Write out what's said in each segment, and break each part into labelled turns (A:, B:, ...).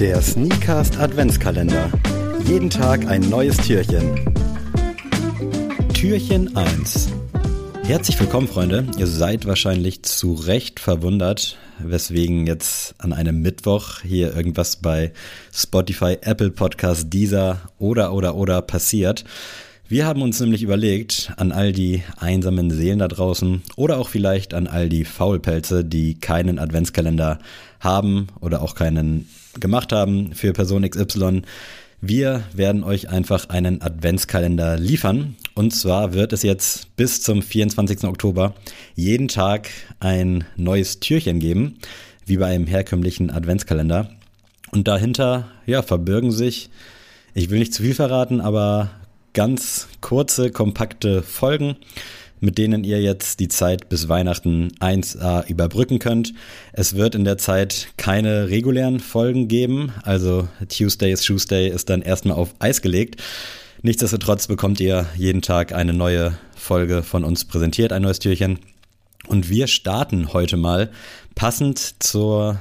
A: Der Sneakast Adventskalender. Jeden Tag ein neues Türchen. Türchen 1. Herzlich willkommen, Freunde. Ihr seid wahrscheinlich zu Recht verwundert, weswegen jetzt an einem Mittwoch hier irgendwas bei Spotify, Apple Podcast, Deezer oder oder oder passiert. Wir haben uns nämlich überlegt, an all die einsamen Seelen da draußen oder auch vielleicht an all die Faulpelze, die keinen Adventskalender haben oder auch keinen gemacht haben für Person XY, wir werden euch einfach einen Adventskalender liefern. Und zwar wird es jetzt bis zum 24. Oktober jeden Tag ein neues Türchen geben, wie bei einem herkömmlichen Adventskalender. Und dahinter, ja, verbirgen sich, ich will nicht zu viel verraten, aber ganz kurze, kompakte Folgen, mit denen ihr jetzt die Zeit bis Weihnachten 1a überbrücken könnt. Es wird in der Zeit keine regulären Folgen geben, also Tuesday is Tuesday ist dann erstmal auf Eis gelegt. Nichtsdestotrotz bekommt ihr jeden Tag eine neue Folge von uns präsentiert, ein neues Türchen. Und wir starten heute mal passend zur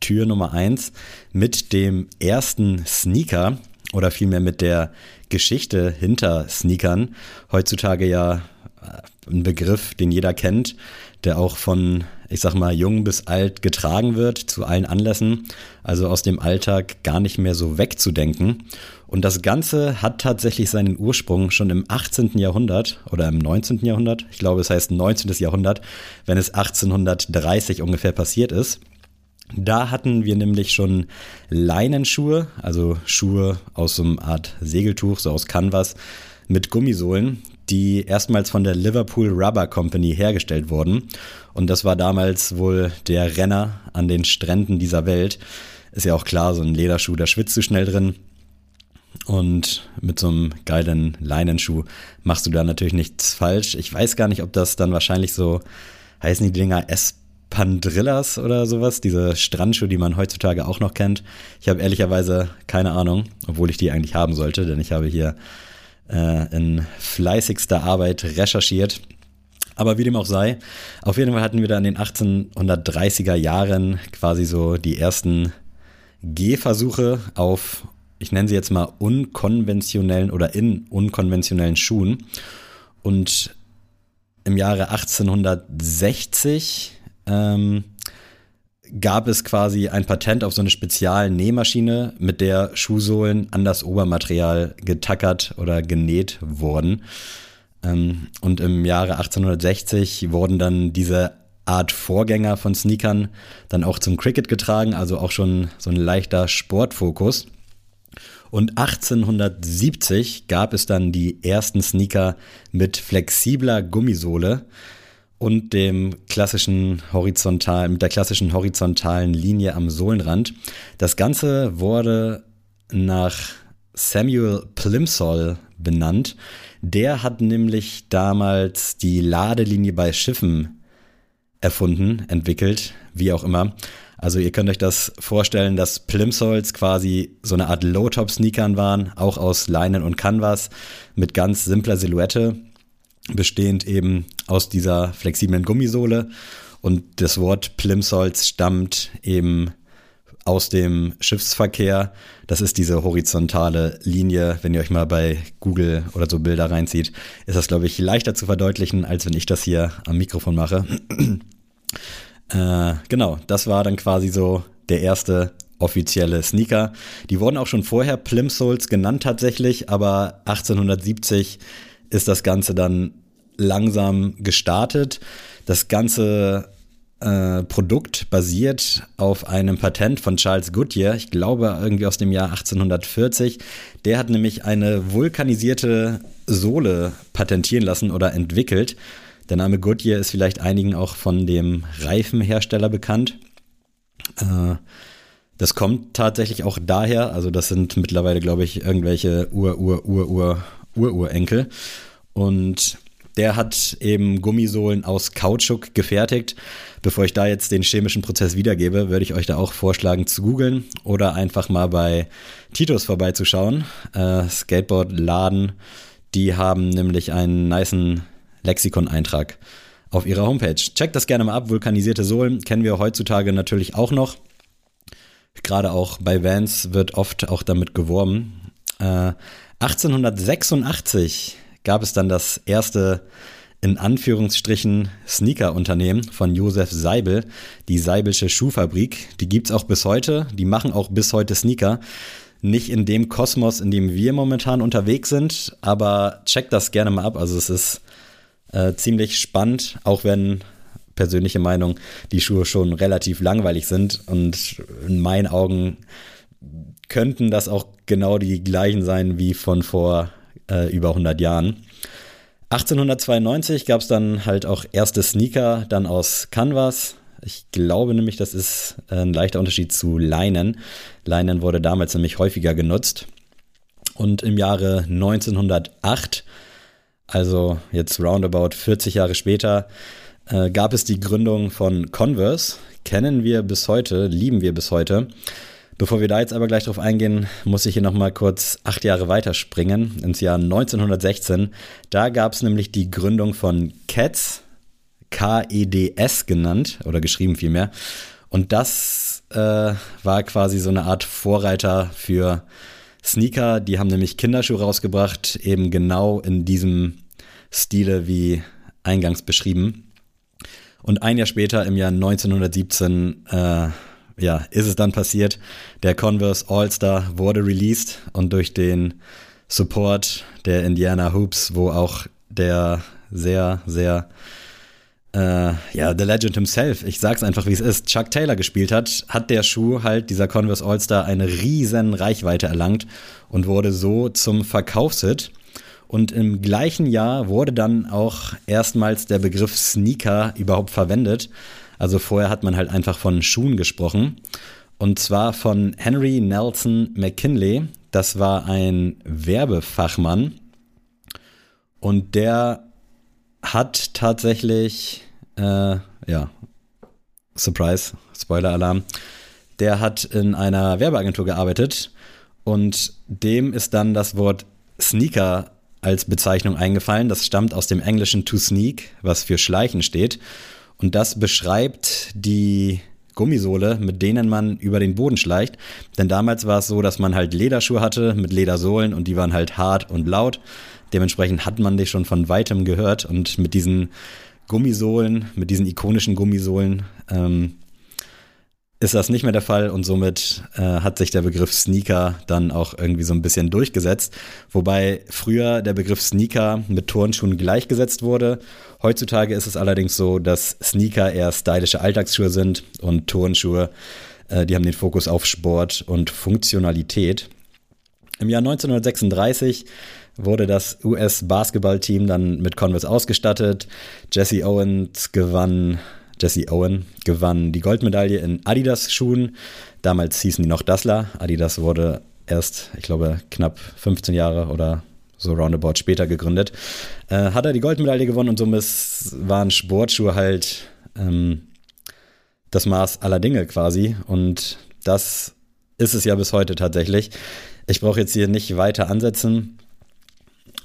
A: Tür Nummer 1 mit dem ersten Sneaker oder vielmehr mit der Geschichte hinter Sneakern. Heutzutage ja ein Begriff, den jeder kennt, der auch von, ich sag mal, jung bis alt getragen wird zu allen Anlässen, also aus dem Alltag gar nicht mehr so wegzudenken. Und das Ganze hat tatsächlich seinen Ursprung schon im 18. Jahrhundert oder im 19. Jahrhundert. Ich glaube, es heißt 19. Jahrhundert, wenn es 1830 ungefähr passiert ist. Da hatten wir nämlich schon Leinenschuhe, also Schuhe aus so einer Art Segeltuch, so aus Canvas, mit Gummisohlen, die erstmals von der Liverpool Rubber Company hergestellt wurden. Und das war damals wohl der Renner an den Stränden dieser Welt. Ist ja auch klar, so ein Lederschuh, da schwitzt du schnell drin. Und mit so einem geilen Leinenschuh machst du da natürlich nichts falsch. Ich weiß gar nicht, ob das dann wahrscheinlich so, heißen die Dinger S Pandrillas oder sowas, diese Strandschuhe, die man heutzutage auch noch kennt. Ich habe ehrlicherweise keine Ahnung, obwohl ich die eigentlich haben sollte, denn ich habe hier äh, in fleißigster Arbeit recherchiert. Aber wie dem auch sei, auf jeden Fall hatten wir da in den 1830er Jahren quasi so die ersten Gehversuche auf, ich nenne sie jetzt mal unkonventionellen oder in unkonventionellen Schuhen. Und im Jahre 1860 ähm, gab es quasi ein Patent auf so eine Spezialnähmaschine, mit der Schuhsohlen an das Obermaterial getackert oder genäht wurden. Ähm, und im Jahre 1860 wurden dann diese Art Vorgänger von Sneakern dann auch zum Cricket getragen, also auch schon so ein leichter Sportfokus. Und 1870 gab es dann die ersten Sneaker mit flexibler Gummisohle und dem klassischen horizontalen, mit der klassischen horizontalen Linie am Sohlenrand. Das Ganze wurde nach Samuel Plimsoll benannt. Der hat nämlich damals die Ladelinie bei Schiffen erfunden, entwickelt, wie auch immer. Also ihr könnt euch das vorstellen, dass Plimsolls quasi so eine Art Low-Top-Sneakern waren, auch aus Leinen und Canvas mit ganz simpler Silhouette bestehend eben aus dieser flexiblen Gummisohle. Und das Wort Plimsolls stammt eben aus dem Schiffsverkehr. Das ist diese horizontale Linie. Wenn ihr euch mal bei Google oder so Bilder reinzieht, ist das, glaube ich, leichter zu verdeutlichen, als wenn ich das hier am Mikrofon mache. äh, genau, das war dann quasi so der erste offizielle Sneaker. Die wurden auch schon vorher Plimsolls genannt tatsächlich, aber 1870 ist das Ganze dann langsam gestartet. Das ganze äh, Produkt basiert auf einem Patent von Charles Goodyear, ich glaube irgendwie aus dem Jahr 1840. Der hat nämlich eine vulkanisierte Sohle patentieren lassen oder entwickelt. Der Name Goodyear ist vielleicht einigen auch von dem Reifenhersteller bekannt. Äh, das kommt tatsächlich auch daher, also das sind mittlerweile, glaube ich, irgendwelche Ur-Ur-Ur-Ur-Ur-Urenkel. Und der hat eben Gummisohlen aus Kautschuk gefertigt. Bevor ich da jetzt den chemischen Prozess wiedergebe, würde ich euch da auch vorschlagen zu googeln oder einfach mal bei Titus vorbeizuschauen. Äh, Skateboard-Laden. Die haben nämlich einen niceen Lexikon-Eintrag auf ihrer Homepage. Checkt das gerne mal ab. Vulkanisierte Sohlen kennen wir heutzutage natürlich auch noch. Gerade auch bei Vans wird oft auch damit geworben. Äh, 1886 gab es dann das erste in Anführungsstrichen Sneaker-Unternehmen von Josef Seibel, die Seibelsche Schuhfabrik. Die gibt's auch bis heute, die machen auch bis heute Sneaker. Nicht in dem Kosmos, in dem wir momentan unterwegs sind, aber checkt das gerne mal ab. Also es ist äh, ziemlich spannend, auch wenn persönliche Meinung die Schuhe schon relativ langweilig sind und in meinen Augen könnten das auch genau die gleichen sein wie von vor äh, über 100 Jahren. 1892 gab es dann halt auch erste Sneaker, dann aus Canvas. Ich glaube nämlich, das ist ein leichter Unterschied zu Leinen. Leinen wurde damals nämlich häufiger genutzt. Und im Jahre 1908, also jetzt roundabout 40 Jahre später, äh, gab es die Gründung von Converse. Kennen wir bis heute, lieben wir bis heute. Bevor wir da jetzt aber gleich drauf eingehen, muss ich hier nochmal kurz acht Jahre weiterspringen, ins Jahr 1916. Da gab es nämlich die Gründung von Cats, K-E-D-S genannt, oder geschrieben vielmehr. Und das äh, war quasi so eine Art Vorreiter für Sneaker. Die haben nämlich Kinderschuhe rausgebracht, eben genau in diesem Stile wie eingangs beschrieben. Und ein Jahr später, im Jahr 1917, äh, ja, ist es dann passiert. Der Converse All-Star wurde released und durch den Support der Indiana Hoops, wo auch der sehr, sehr, äh, ja, The Legend himself, ich sag's einfach wie es ist, Chuck Taylor gespielt hat, hat der Schuh halt, dieser Converse All-Star, eine riesen Reichweite erlangt und wurde so zum Verkaufshit. Und im gleichen Jahr wurde dann auch erstmals der Begriff Sneaker überhaupt verwendet. Also vorher hat man halt einfach von Schuhen gesprochen. Und zwar von Henry Nelson McKinley. Das war ein Werbefachmann. Und der hat tatsächlich, äh, ja, Surprise, Spoiler-Alarm. Der hat in einer Werbeagentur gearbeitet und dem ist dann das Wort Sneaker als Bezeichnung eingefallen. Das stammt aus dem englischen to sneak, was für Schleichen steht. Und das beschreibt die Gummisohle, mit denen man über den Boden schleicht. Denn damals war es so, dass man halt Lederschuhe hatte mit Ledersohlen und die waren halt hart und laut. Dementsprechend hat man die schon von weitem gehört und mit diesen Gummisohlen, mit diesen ikonischen Gummisohlen, ähm, ist das nicht mehr der Fall und somit äh, hat sich der Begriff Sneaker dann auch irgendwie so ein bisschen durchgesetzt. Wobei früher der Begriff Sneaker mit Turnschuhen gleichgesetzt wurde. Heutzutage ist es allerdings so, dass Sneaker eher stylische Alltagsschuhe sind und Turnschuhe, äh, die haben den Fokus auf Sport und Funktionalität. Im Jahr 1936 wurde das US-Basketballteam dann mit Converse ausgestattet. Jesse Owens gewann Jesse Owen gewann die Goldmedaille in Adidas-Schuhen. Damals hießen die noch Dassler. Adidas wurde erst, ich glaube, knapp 15 Jahre oder so roundabout später gegründet. Äh, hat er die Goldmedaille gewonnen und somit waren Sportschuhe halt ähm, das Maß aller Dinge quasi. Und das ist es ja bis heute tatsächlich. Ich brauche jetzt hier nicht weiter ansetzen.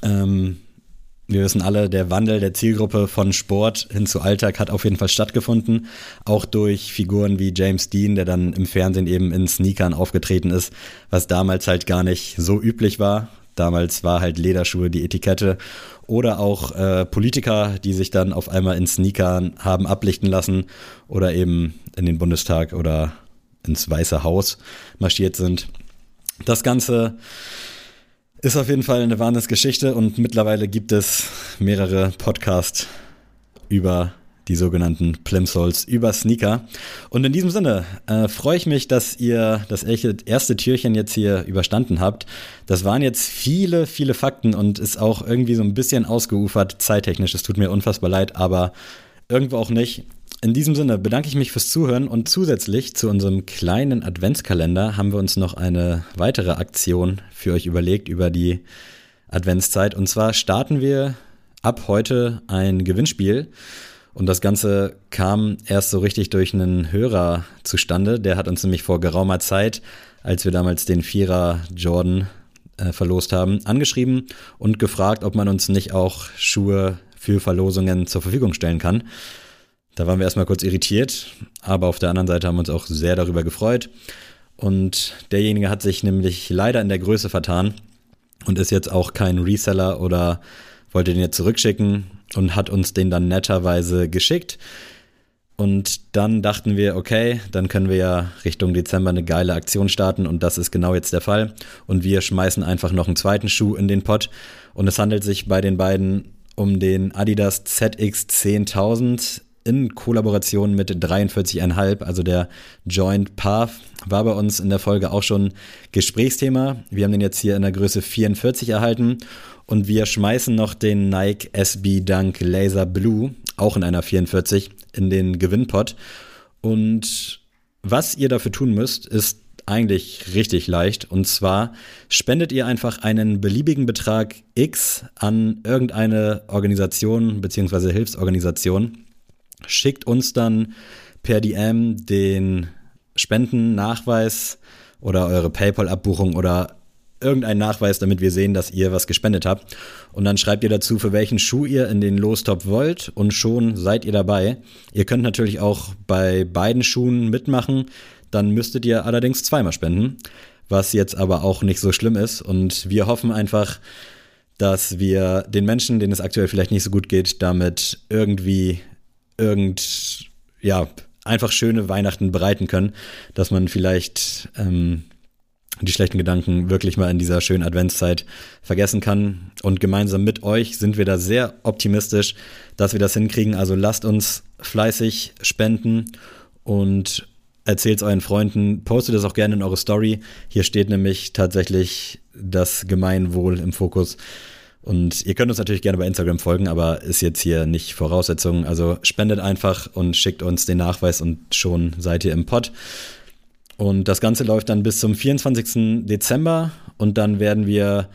A: Ähm, wir wissen alle, der Wandel der Zielgruppe von Sport hin zu Alltag hat auf jeden Fall stattgefunden. Auch durch Figuren wie James Dean, der dann im Fernsehen eben in Sneakern aufgetreten ist, was damals halt gar nicht so üblich war. Damals war halt Lederschuhe die Etikette. Oder auch äh, Politiker, die sich dann auf einmal in Sneakern haben ablichten lassen oder eben in den Bundestag oder ins Weiße Haus marschiert sind. Das Ganze ist auf jeden Fall eine Wahnsinnsgeschichte und mittlerweile gibt es mehrere Podcasts über die sogenannten Plimsolls über Sneaker. Und in diesem Sinne äh, freue ich mich, dass ihr das erste Türchen jetzt hier überstanden habt. Das waren jetzt viele, viele Fakten und ist auch irgendwie so ein bisschen ausgeufert zeittechnisch. Es tut mir unfassbar leid, aber irgendwo auch nicht. In diesem Sinne bedanke ich mich fürs Zuhören und zusätzlich zu unserem kleinen Adventskalender haben wir uns noch eine weitere Aktion für euch überlegt über die Adventszeit. Und zwar starten wir ab heute ein Gewinnspiel. Und das Ganze kam erst so richtig durch einen Hörer zustande. Der hat uns nämlich vor geraumer Zeit, als wir damals den Vierer Jordan äh, verlost haben, angeschrieben und gefragt, ob man uns nicht auch Schuhe für Verlosungen zur Verfügung stellen kann. Da waren wir erstmal kurz irritiert, aber auf der anderen Seite haben wir uns auch sehr darüber gefreut. Und derjenige hat sich nämlich leider in der Größe vertan und ist jetzt auch kein Reseller oder wollte den jetzt zurückschicken und hat uns den dann netterweise geschickt. Und dann dachten wir, okay, dann können wir ja Richtung Dezember eine geile Aktion starten und das ist genau jetzt der Fall. Und wir schmeißen einfach noch einen zweiten Schuh in den Pott. Und es handelt sich bei den beiden um den Adidas ZX 10000 in Kollaboration mit 43,5, also der Joint Path, war bei uns in der Folge auch schon Gesprächsthema. Wir haben den jetzt hier in der Größe 44 erhalten und wir schmeißen noch den Nike SB Dunk Laser Blue, auch in einer 44, in den Gewinnpot. Und was ihr dafür tun müsst, ist eigentlich richtig leicht. Und zwar spendet ihr einfach einen beliebigen Betrag X an irgendeine Organisation bzw. Hilfsorganisation, schickt uns dann per DM den Spendennachweis oder eure PayPal-Abbuchung oder irgendeinen Nachweis, damit wir sehen, dass ihr was gespendet habt. Und dann schreibt ihr dazu, für welchen Schuh ihr in den Lostop wollt und schon seid ihr dabei. Ihr könnt natürlich auch bei beiden Schuhen mitmachen. Dann müsstet ihr allerdings zweimal spenden, was jetzt aber auch nicht so schlimm ist. Und wir hoffen einfach, dass wir den Menschen, denen es aktuell vielleicht nicht so gut geht, damit irgendwie irgend, ja, einfach schöne Weihnachten bereiten können, dass man vielleicht ähm, die schlechten Gedanken wirklich mal in dieser schönen Adventszeit vergessen kann. Und gemeinsam mit euch sind wir da sehr optimistisch, dass wir das hinkriegen. Also lasst uns fleißig spenden und erzählt es euren Freunden, postet es auch gerne in eure Story. Hier steht nämlich tatsächlich das Gemeinwohl im Fokus. Und ihr könnt uns natürlich gerne bei Instagram folgen, aber ist jetzt hier nicht Voraussetzung. Also spendet einfach und schickt uns den Nachweis und schon seid ihr im Pod. Und das Ganze läuft dann bis zum 24. Dezember und dann werden wir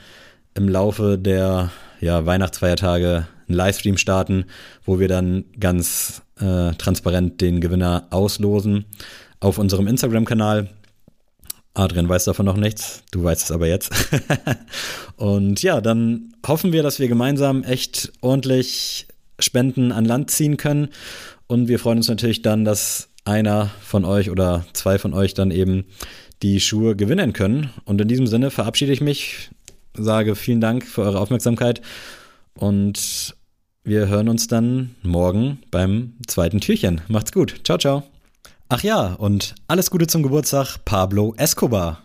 A: im Laufe der ja, Weihnachtsfeiertage einen Livestream starten, wo wir dann ganz äh, transparent den Gewinner auslosen auf unserem Instagram-Kanal. Adrian weiß davon noch nichts, du weißt es aber jetzt. und ja, dann hoffen wir, dass wir gemeinsam echt ordentlich Spenden an Land ziehen können. Und wir freuen uns natürlich dann, dass einer von euch oder zwei von euch dann eben die Schuhe gewinnen können. Und in diesem Sinne verabschiede ich mich, sage vielen Dank für eure Aufmerksamkeit und wir hören uns dann morgen beim zweiten Türchen. Macht's gut. Ciao, ciao. Ach ja, und alles Gute zum Geburtstag, Pablo Escobar.